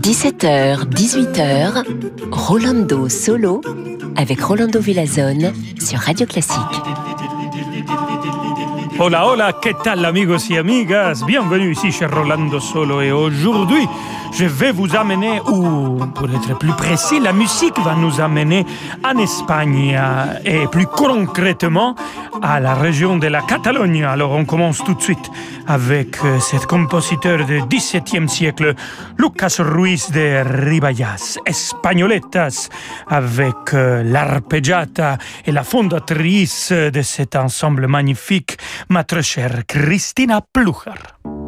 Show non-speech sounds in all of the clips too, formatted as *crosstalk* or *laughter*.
17h, 18h, Rolando Solo avec Rolando Villazone sur Radio Classique. Hola, hola, ¿qué tal amigos y amigas? Bienvenue ici chez Rolando Solo et aujourd'hui, je vais vous amener, ou pour être plus précis, la musique va nous amener en Espagne et plus concrètement à la région de la Catalogne. Alors on commence tout de suite avec euh, cet compositeur du XVIIe siècle, Lucas Ruiz de Ribayas, Espagnoletas, avec euh, l'arpeggiata et la fondatrice de cet ensemble magnifique, ma très chère Cristina Plucher.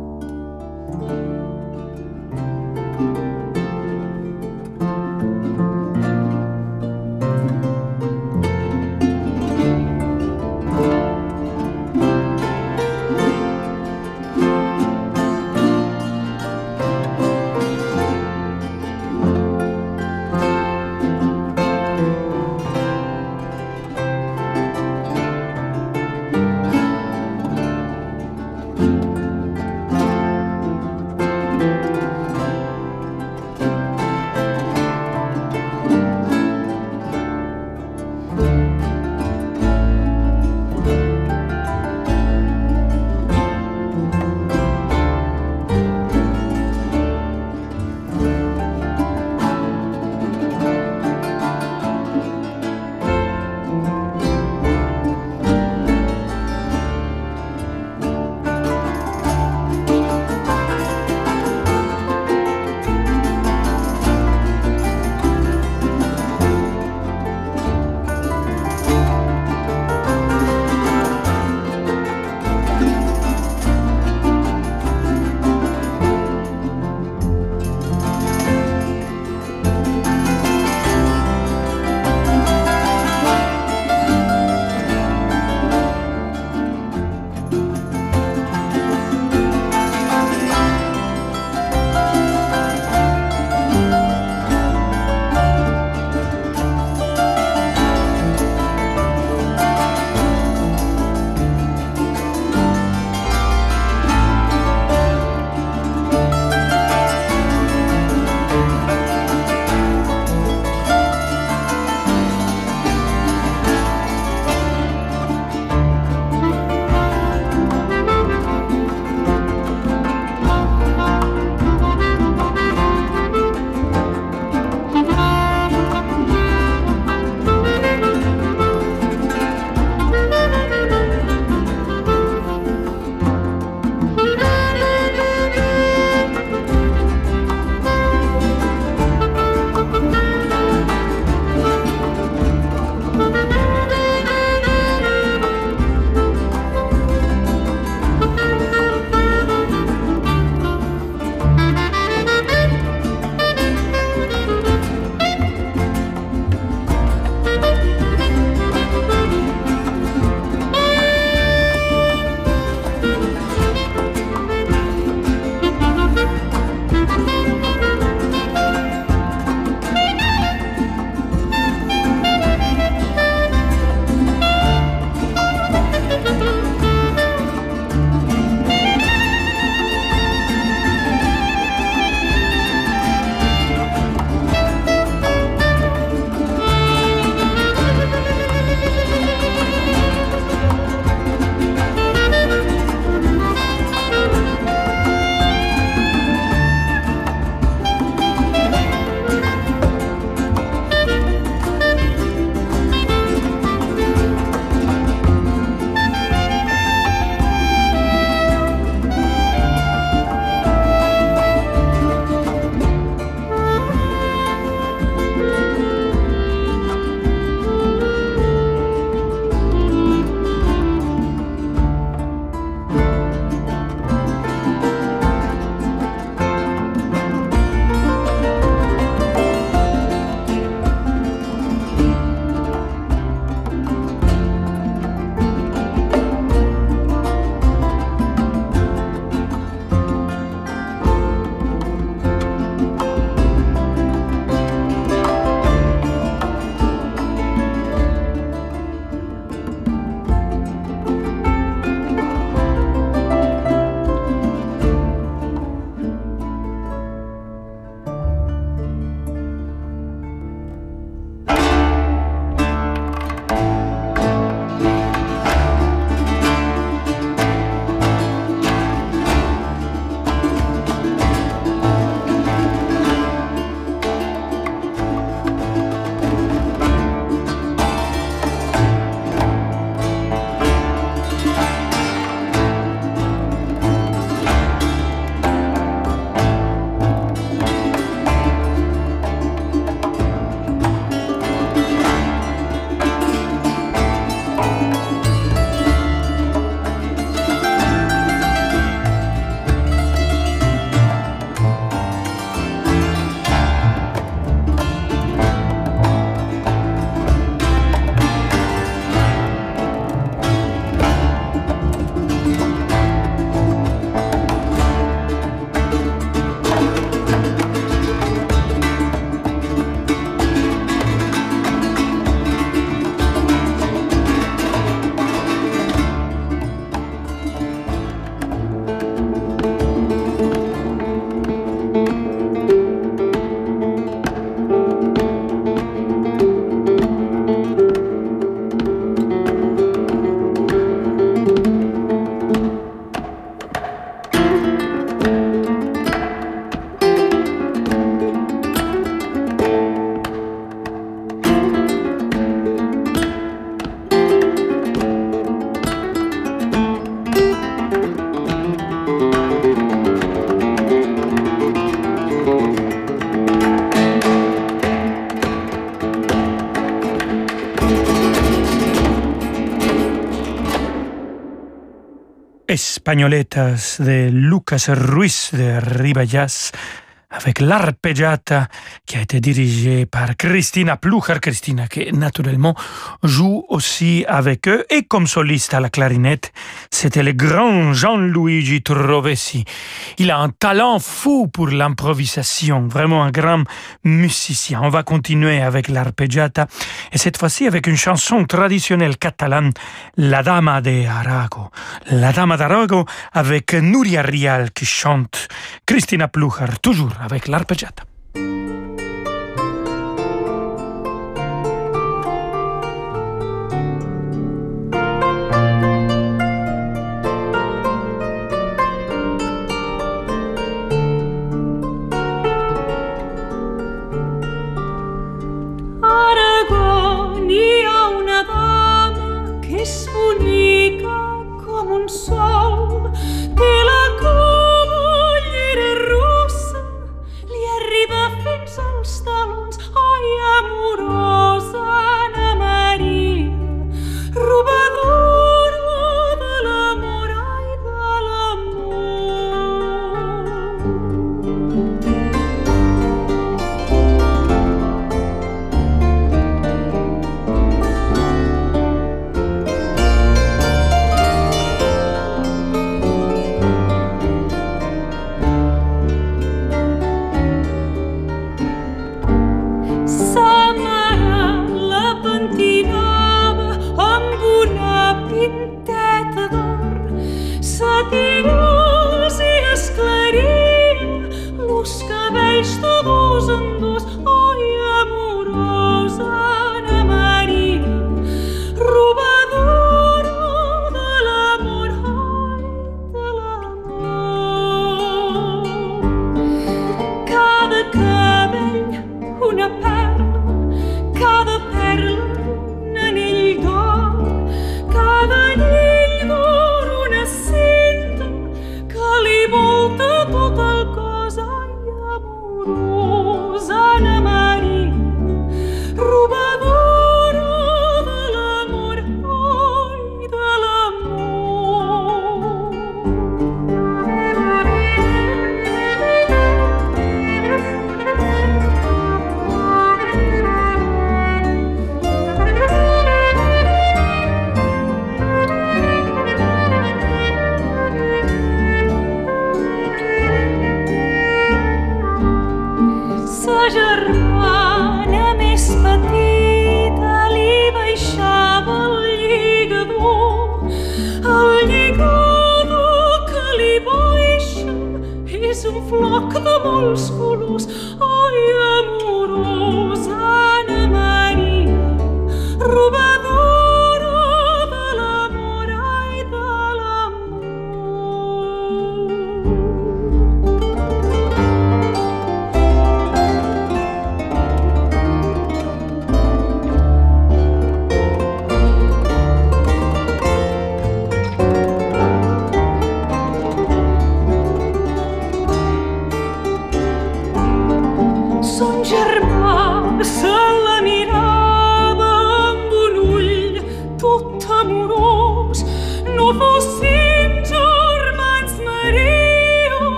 Españoletas de Lucas Ruiz de Ribayas avec l'arpeggiata qui a été dirigée par Christina Plucher. Christina qui naturellement joue aussi avec eux et comme soliste à la clarinette, c'était le grand Jean-Luigi Trovesi. Il a un talent fou pour l'improvisation, vraiment un grand musicien. On va continuer avec l'arpeggiata et cette fois-ci avec une chanson traditionnelle catalane, La Dama de Arago. La Dama d'Arago avec Nuria Rial qui chante, Christina Plucher toujours tornava ecco l'arpeggiata. spunica come un sol che la cosa fins als talons, ai, amorosa Ana Maria, robadora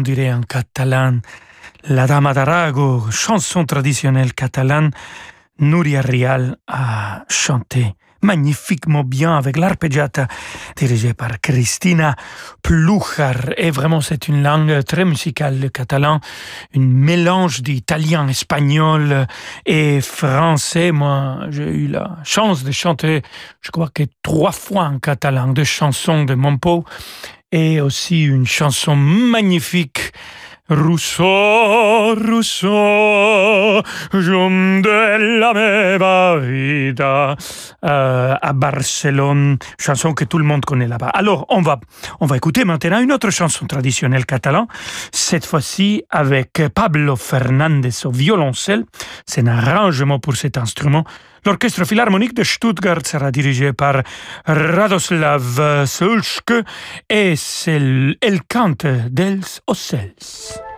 on dirait en catalan. La Dama d'Arago, chanson traditionnelle catalane, Nuria Rial a chanté magnifiquement bien avec l'arpeggiata dirigée par Christina Pluchar. Et vraiment, c'est une langue très musicale, le catalan, un mélange d'italien, espagnol et français. Moi, j'ai eu la chance de chanter, je crois que trois fois en catalan, deux chansons de mon pot et aussi une chanson magnifique Rousseau, Rousseau, jour de la meva vida euh, à Barcelone, chanson que tout le monde connaît là-bas. Alors, on va, on va écouter maintenant une autre chanson traditionnelle catalane, cette fois-ci avec Pablo Fernandez au violoncelle. C'est un arrangement pour cet instrument. L'orchestre philharmonique de Stuttgart sera dirigé par Radoslav Sulsk et c'est El Cante dels Ocells.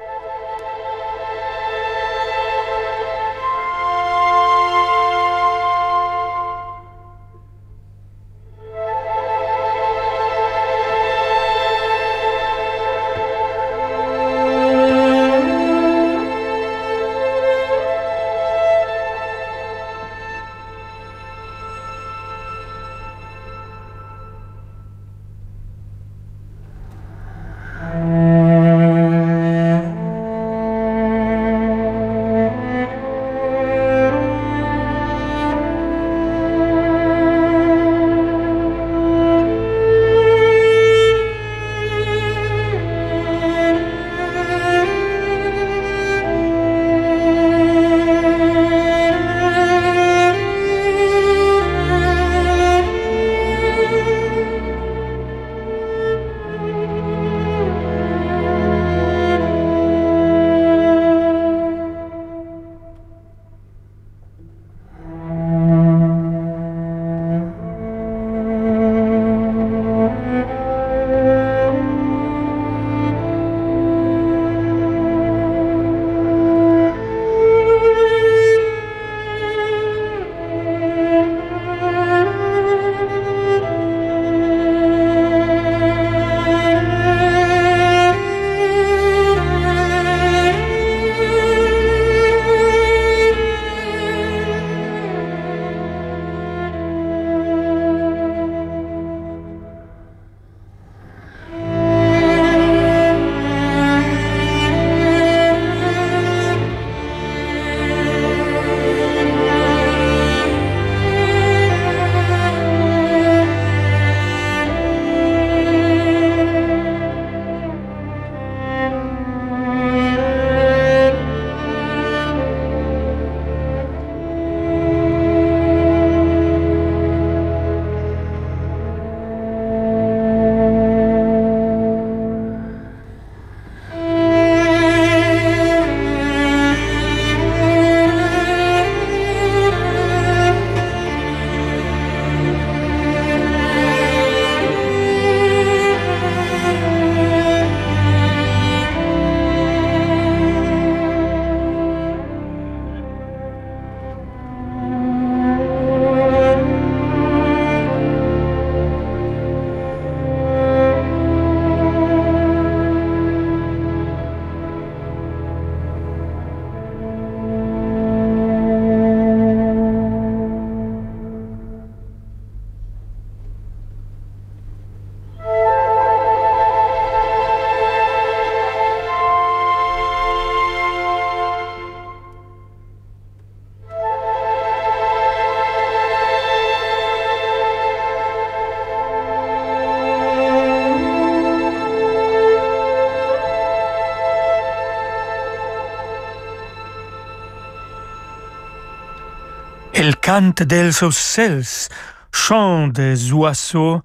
Cante dels ocells, chant des oiseaux,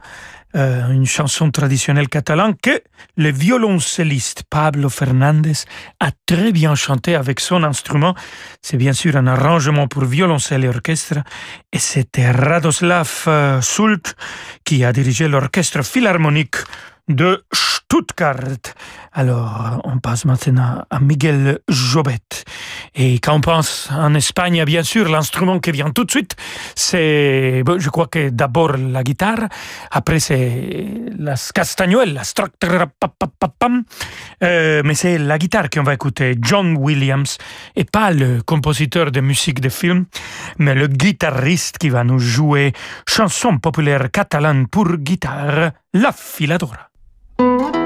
euh, une chanson traditionnelle catalane que le violoncelliste Pablo Fernandez a très bien chanté avec son instrument. C'est bien sûr un arrangement pour violoncelle et orchestre et c'était Radoslav euh, Sult qui a dirigé l'orchestre philharmonique de Stuttgart. Alors, on passe maintenant à Miguel Jobet. Et quand on pense en Espagne, bien sûr, l'instrument qui vient tout de suite, c'est, je crois que d'abord la guitare, après c'est la castagnuelle, la euh, mais c'est la guitare qu'on va écouter, John Williams, et pas le compositeur de musique de film, mais le guitariste qui va nous jouer chanson populaire catalane pour guitare, La Filadora. Thank you.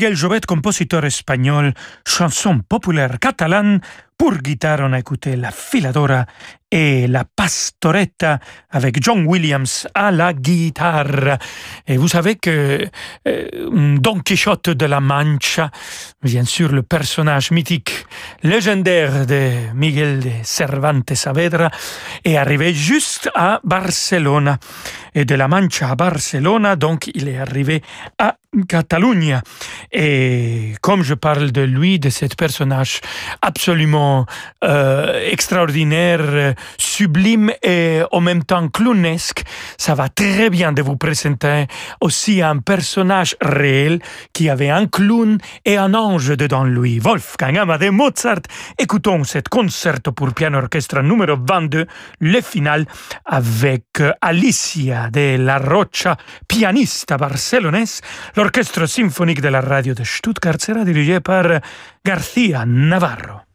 Miguel Jobet, compositeur espagnol, chanson populaire catalane, pour guitare, on a écouté la Filadora et la Pastoretta avec John Williams à la guitare. Et vous savez que euh, Don Quichotte de la Mancha, bien sûr le personnage mythique, légendaire de Miguel de Cervantes Saavedra, est arrivé juste à Barcelone. Et de la Mancha à Barcelone, donc il est arrivé à Catalogne. Et comme je parle de lui, de ce personnage absolument euh, extraordinaire, sublime et en même temps clownesque, ça va très bien de vous présenter aussi un personnage réel qui avait un clown et un ange dedans lui. Wolfgang Amadeus Mozart. Écoutons cet concerto pour piano orchestre numéro 22, le final avec Alicia de la Rocha, pianista barcelonaise, l'orchestre symphonique de la radio de Stuttgart sera dirigé par García Navarro.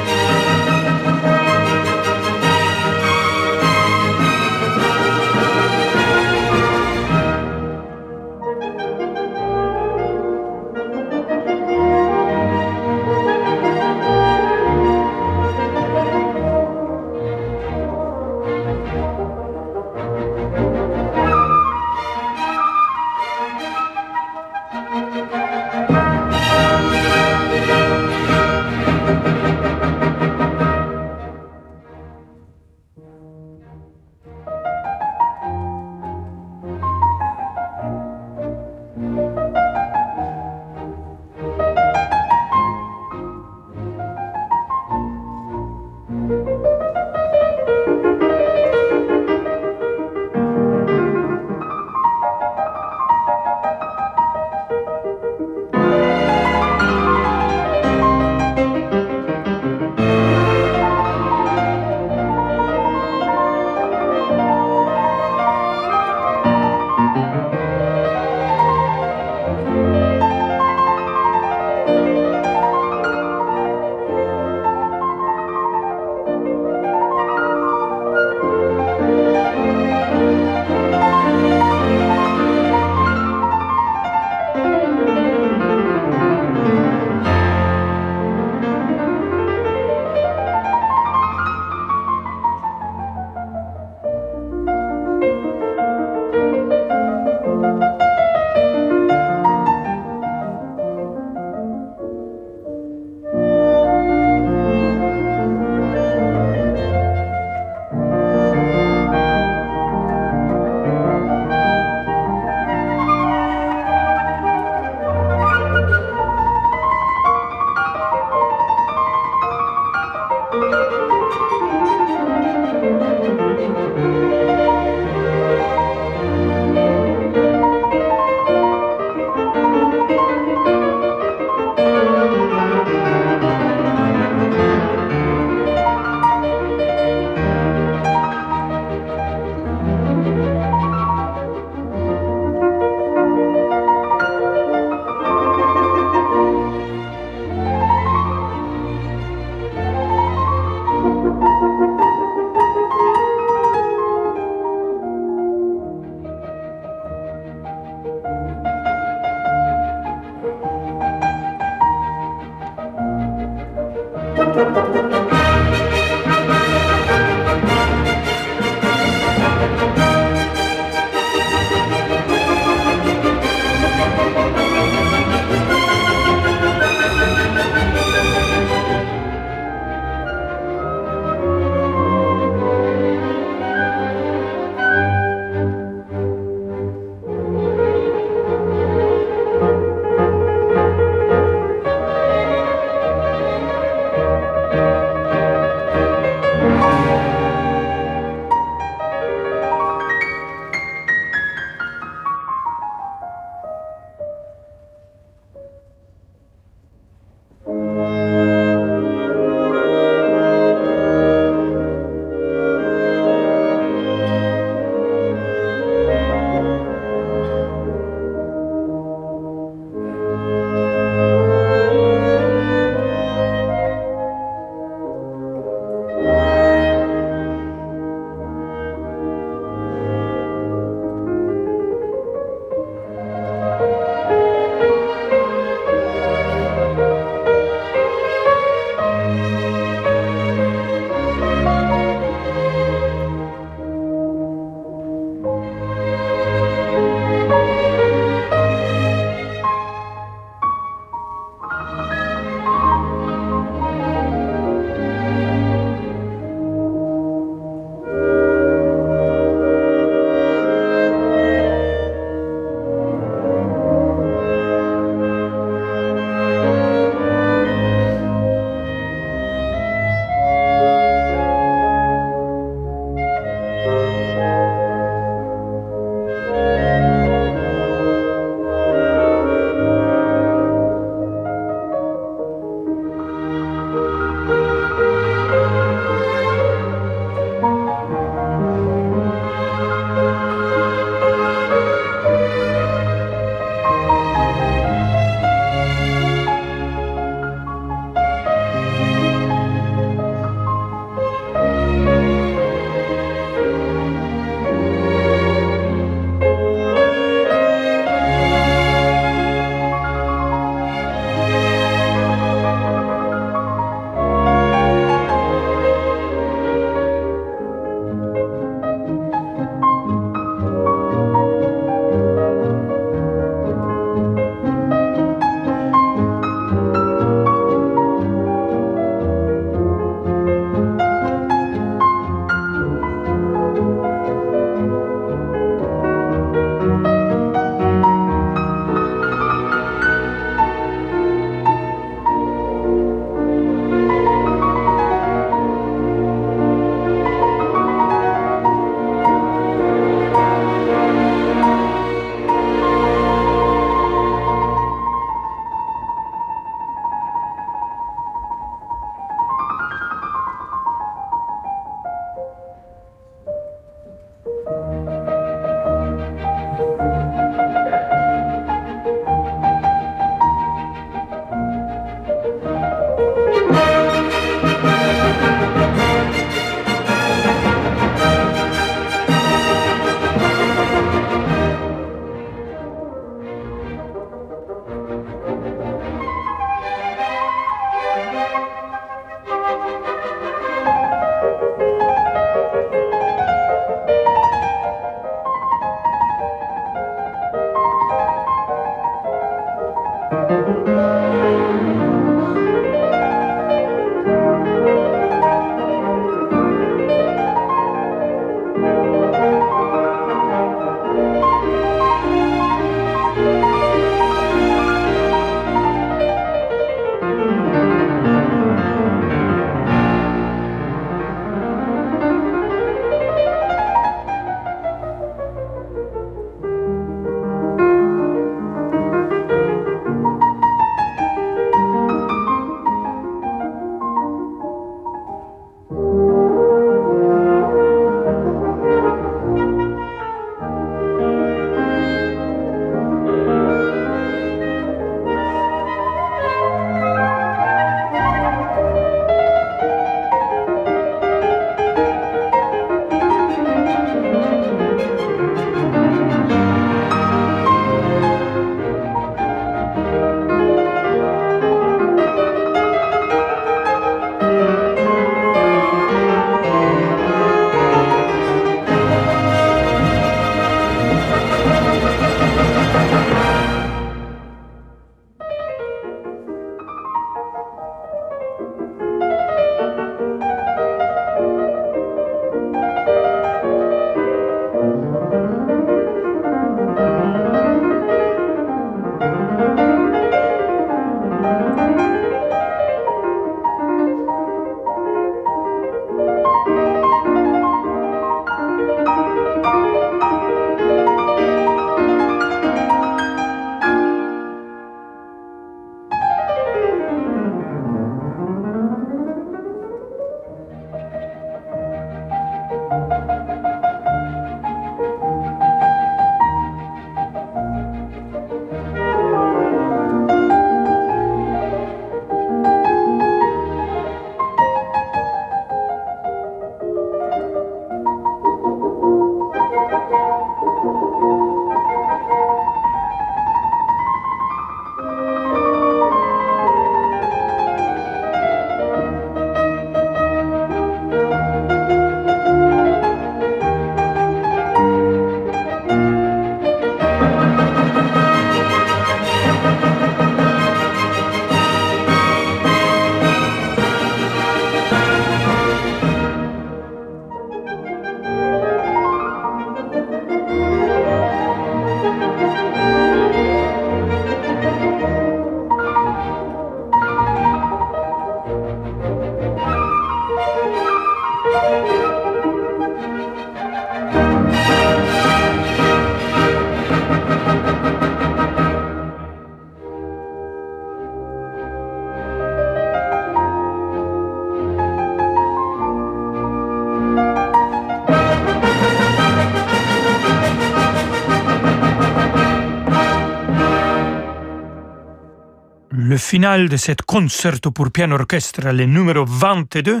Le final de cette concerto pour piano orchestre, le numéro 22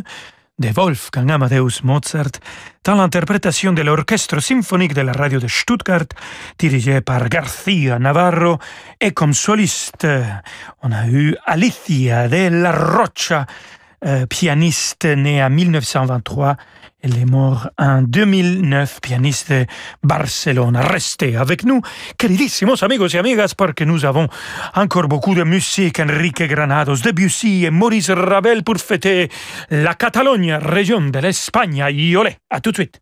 de Wolfgang Amadeus Mozart, dans l'interprétation de l'orchestre symphonique de la radio de Stuttgart, dirigé par García Navarro, et comme soliste, on a eu Alicia de la Rocha, euh, pianiste née en 1923 elle est morte en 2009, pianiste de Barcelone. Restez avec nous, queridísimos amigos y amigas, porque nous avons encore beaucoup de musique. Enrique Granados, Debussy et Maurice Ravel pour fêter la Catalogne, région de l'Espagne. Olé, à tout de suite.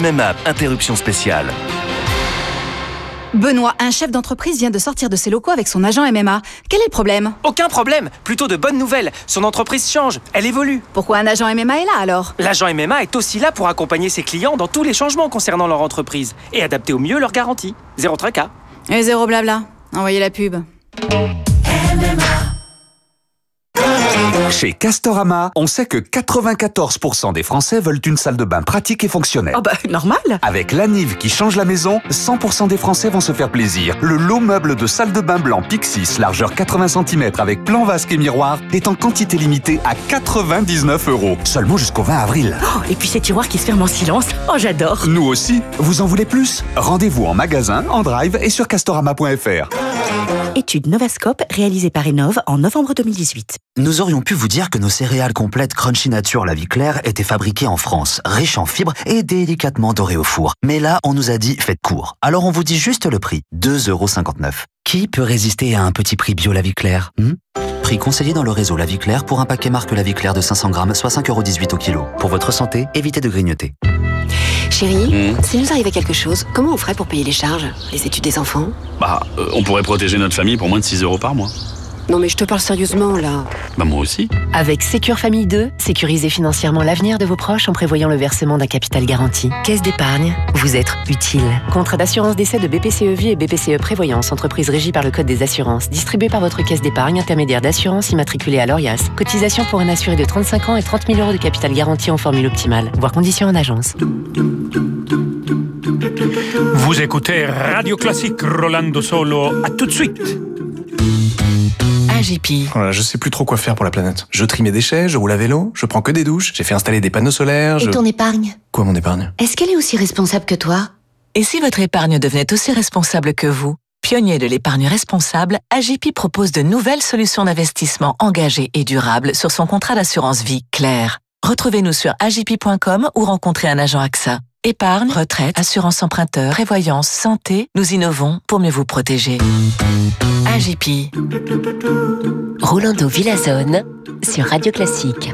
MMA, interruption spéciale. Benoît, un chef d'entreprise vient de sortir de ses locaux avec son agent MMA. Quel est le problème? Aucun problème Plutôt de bonnes nouvelles. Son entreprise change, elle évolue. Pourquoi un agent MMA est là alors? L'agent MMA est aussi là pour accompagner ses clients dans tous les changements concernant leur entreprise et adapter au mieux leurs garanties. Zéro tracas. Et zéro blabla. Envoyez la pub. Chez Castorama, on sait que 94% des Français veulent une salle de bain pratique et fonctionnelle. Oh bah normal Avec l'ANIV qui change la maison, 100% des Français vont se faire plaisir. Le lot meuble de salle de bain blanc Pixis, largeur 80 cm avec plan vasque et miroir, est en quantité limitée à 99 euros. Seulement jusqu'au 20 avril. Oh, et puis ces tiroirs qui se ferment en silence. Oh j'adore Nous aussi. Vous en voulez plus? Rendez-vous en magasin, en drive et sur castorama.fr. Étude Novascope réalisée par Enov en novembre 2018. Nous aurions pu vous dire que nos céréales complètes Crunchy Nature La Vie Claire étaient fabriquées en France, riches en fibres et délicatement dorées au four. Mais là, on nous a dit faites court. Alors on vous dit juste le prix, 2,59€. Qui peut résister à un petit prix bio La Vie Claire hmm? Prix conseillé dans le réseau La Vie Claire pour un paquet marque La Vie Claire de 500 grammes, soit 5,18€ au kilo. Pour votre santé, évitez de grignoter. Chérie, s'il nous arrivait quelque chose, comment on ferait pour payer les charges Les études des enfants? Bah, euh, on pourrait protéger notre famille pour moins de 6 euros par mois. Non mais je te parle sérieusement là. Bah moi aussi. Avec Sécure Famille 2, sécurisez financièrement l'avenir de vos proches en prévoyant le versement d'un capital garanti. Caisse d'épargne, vous êtes utile. Contrat d'assurance d'essai de BPCE Vie et BPCE Prévoyance, entreprise régie par le Code des assurances, distribué par votre caisse d'épargne, intermédiaire d'assurance immatriculée à l'ORIAS. Cotisation pour un assuré de 35 ans et 30 000 euros de capital garanti en formule optimale, voire conditions en agence. Vous écoutez Radio Classique Rolando Solo. À tout de suite. AGP. Voilà, je sais plus trop quoi faire pour la planète. Je trie mes déchets, je roule à vélo, je prends que des douches, j'ai fait installer des panneaux solaires. Et je... ton épargne? Quoi mon épargne? Est-ce qu'elle est aussi responsable que toi? Et si votre épargne devenait aussi responsable que vous? Pionnier de l'épargne responsable, AGP propose de nouvelles solutions d'investissement engagées et durables sur son contrat d'assurance vie clair. Retrouvez-nous sur agp.com ou rencontrez un agent AXA. Épargne, retraite, assurance emprunteur, prévoyance, santé, nous innovons pour mieux vous protéger. AGP. Rolando Villazone sur Radio Classique.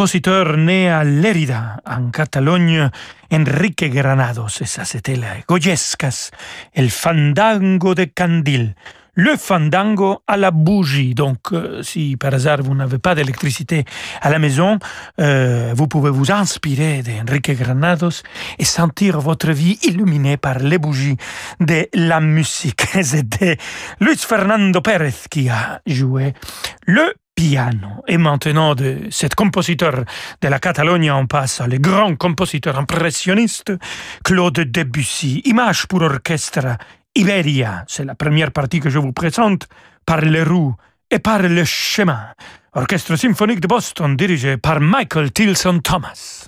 Compositeur né à Lérida, en Catalogne, Enrique Granados, et ça c'était la Goyescas, el fandango de Candil. Le fandango à la bougie. Donc, euh, si par hasard vous n'avez pas d'électricité à la maison, euh, vous pouvez vous inspirer d'Enrique Granados et sentir votre vie illuminée par les bougies de la musique. *laughs* C'était Luis Fernando Pérez qui a joué le Et maintenant, de cet compositeur de la Catalogne, on passe le grand compositeur impressionniste Claude Debussy. Image pour orchestre Iberia, c'est la première partie que je vous présente, par les roues et par le chemin. Orchestre symphonique de Boston dirigé par Michael Tilson Thomas.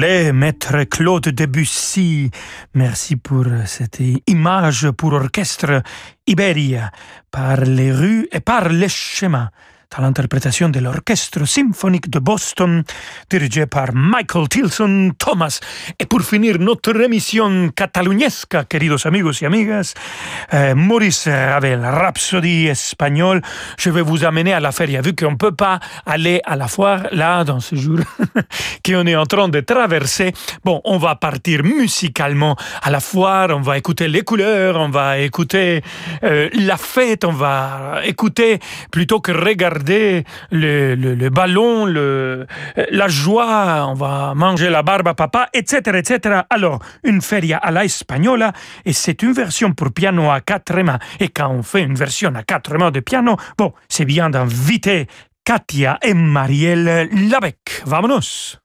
Maître Claude Debussy. Merci pour cette image pour orchestre Iberia par les rues et par les chemins dans l'interprétation de l'Orchestre symphonique de Boston, dirigé par Michael Tilson Thomas. Et pour finir notre émission cataluñesca, queridos amigos y amigas, euh, Maurice Ravel, Rhapsodie espagnole. Je vais vous amener à la feria, vu qu'on ne peut pas aller à la foire là, dans ce jour *laughs* qu'on est en train de traverser. Bon, on va partir musicalement à la foire, on va écouter les couleurs, on va écouter euh, la fête, on va écouter plutôt que regarder le, le, ballon, le, la joie, on va manger la barbe à papa, etc., etc. Alors, une feria à la espagnola, et c'est une version pour piano à quatre mains. Et quand on fait une version à quatre mains de piano, bon, c'est bien d'inviter Katia et Marielle Labec. Vamonos!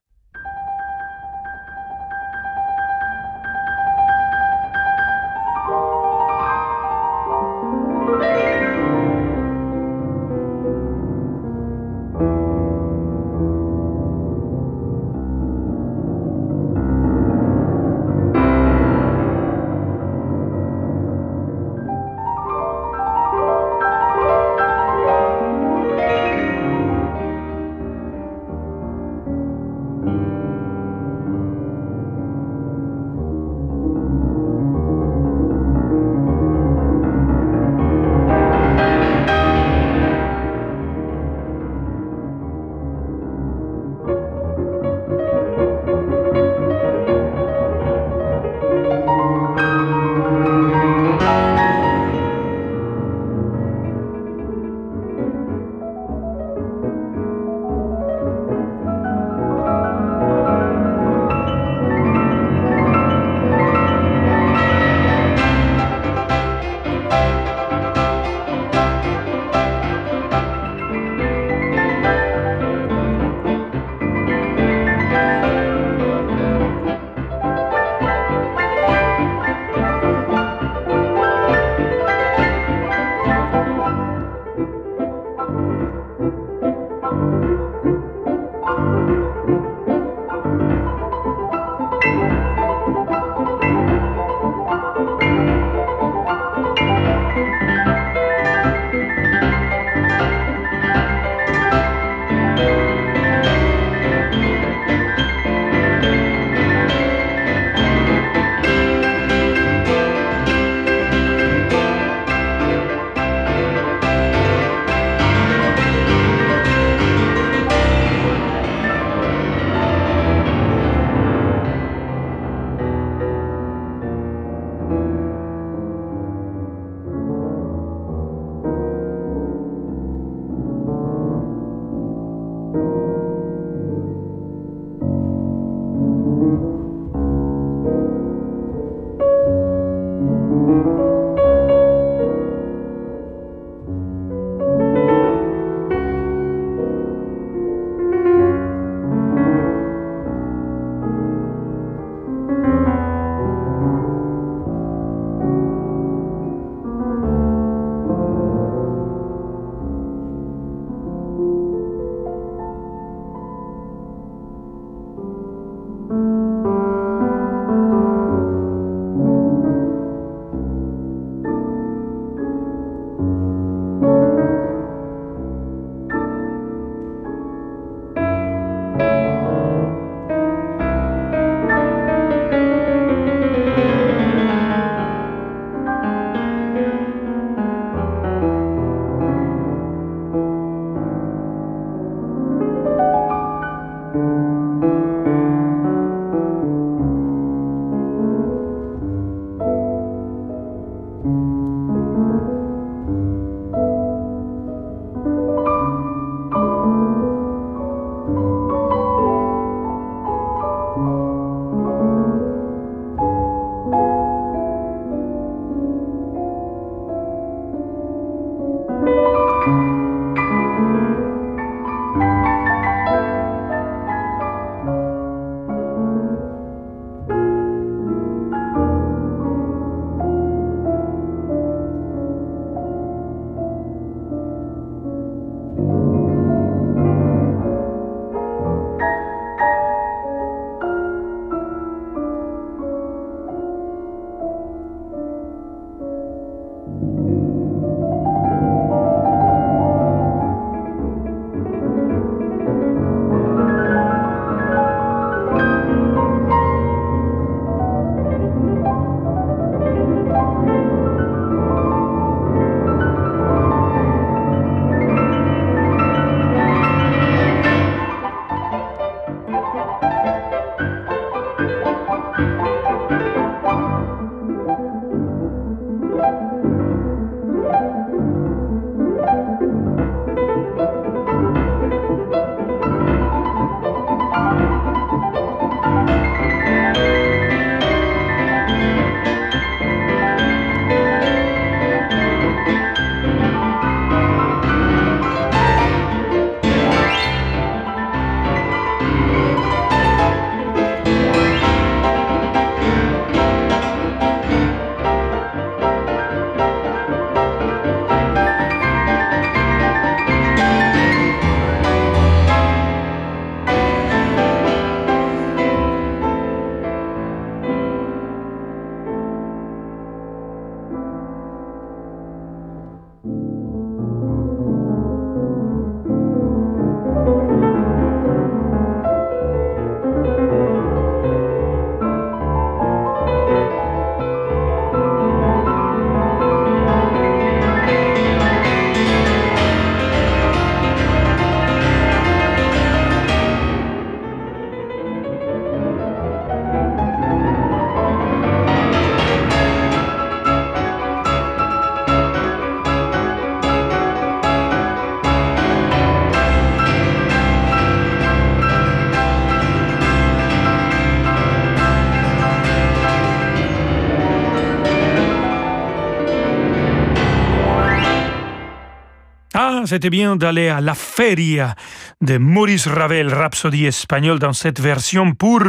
C'était bien d'aller à la feria de Maurice Ravel, Rhapsodie espagnole, dans cette version pour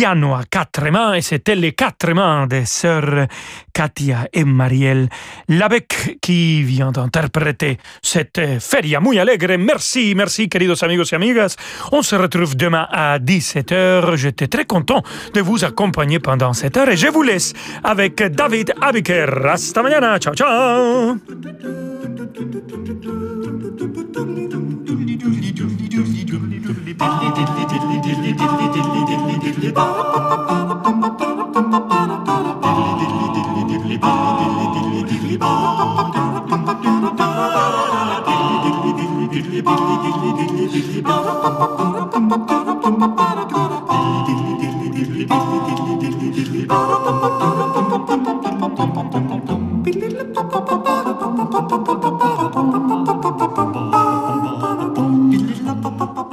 piano à quatre mains, et c'était les quatre mains des sœurs Katia et Marielle Labec qui vient d'interpréter cette feria muy alegre. Merci, merci, queridos amigos y amigas. On se retrouve demain à 17h. J'étais très content de vous accompagner pendant cette heure et je vous laisse avec David Abiker. Hasta mañana. Ciao, ciao. Bum bum bum bum bum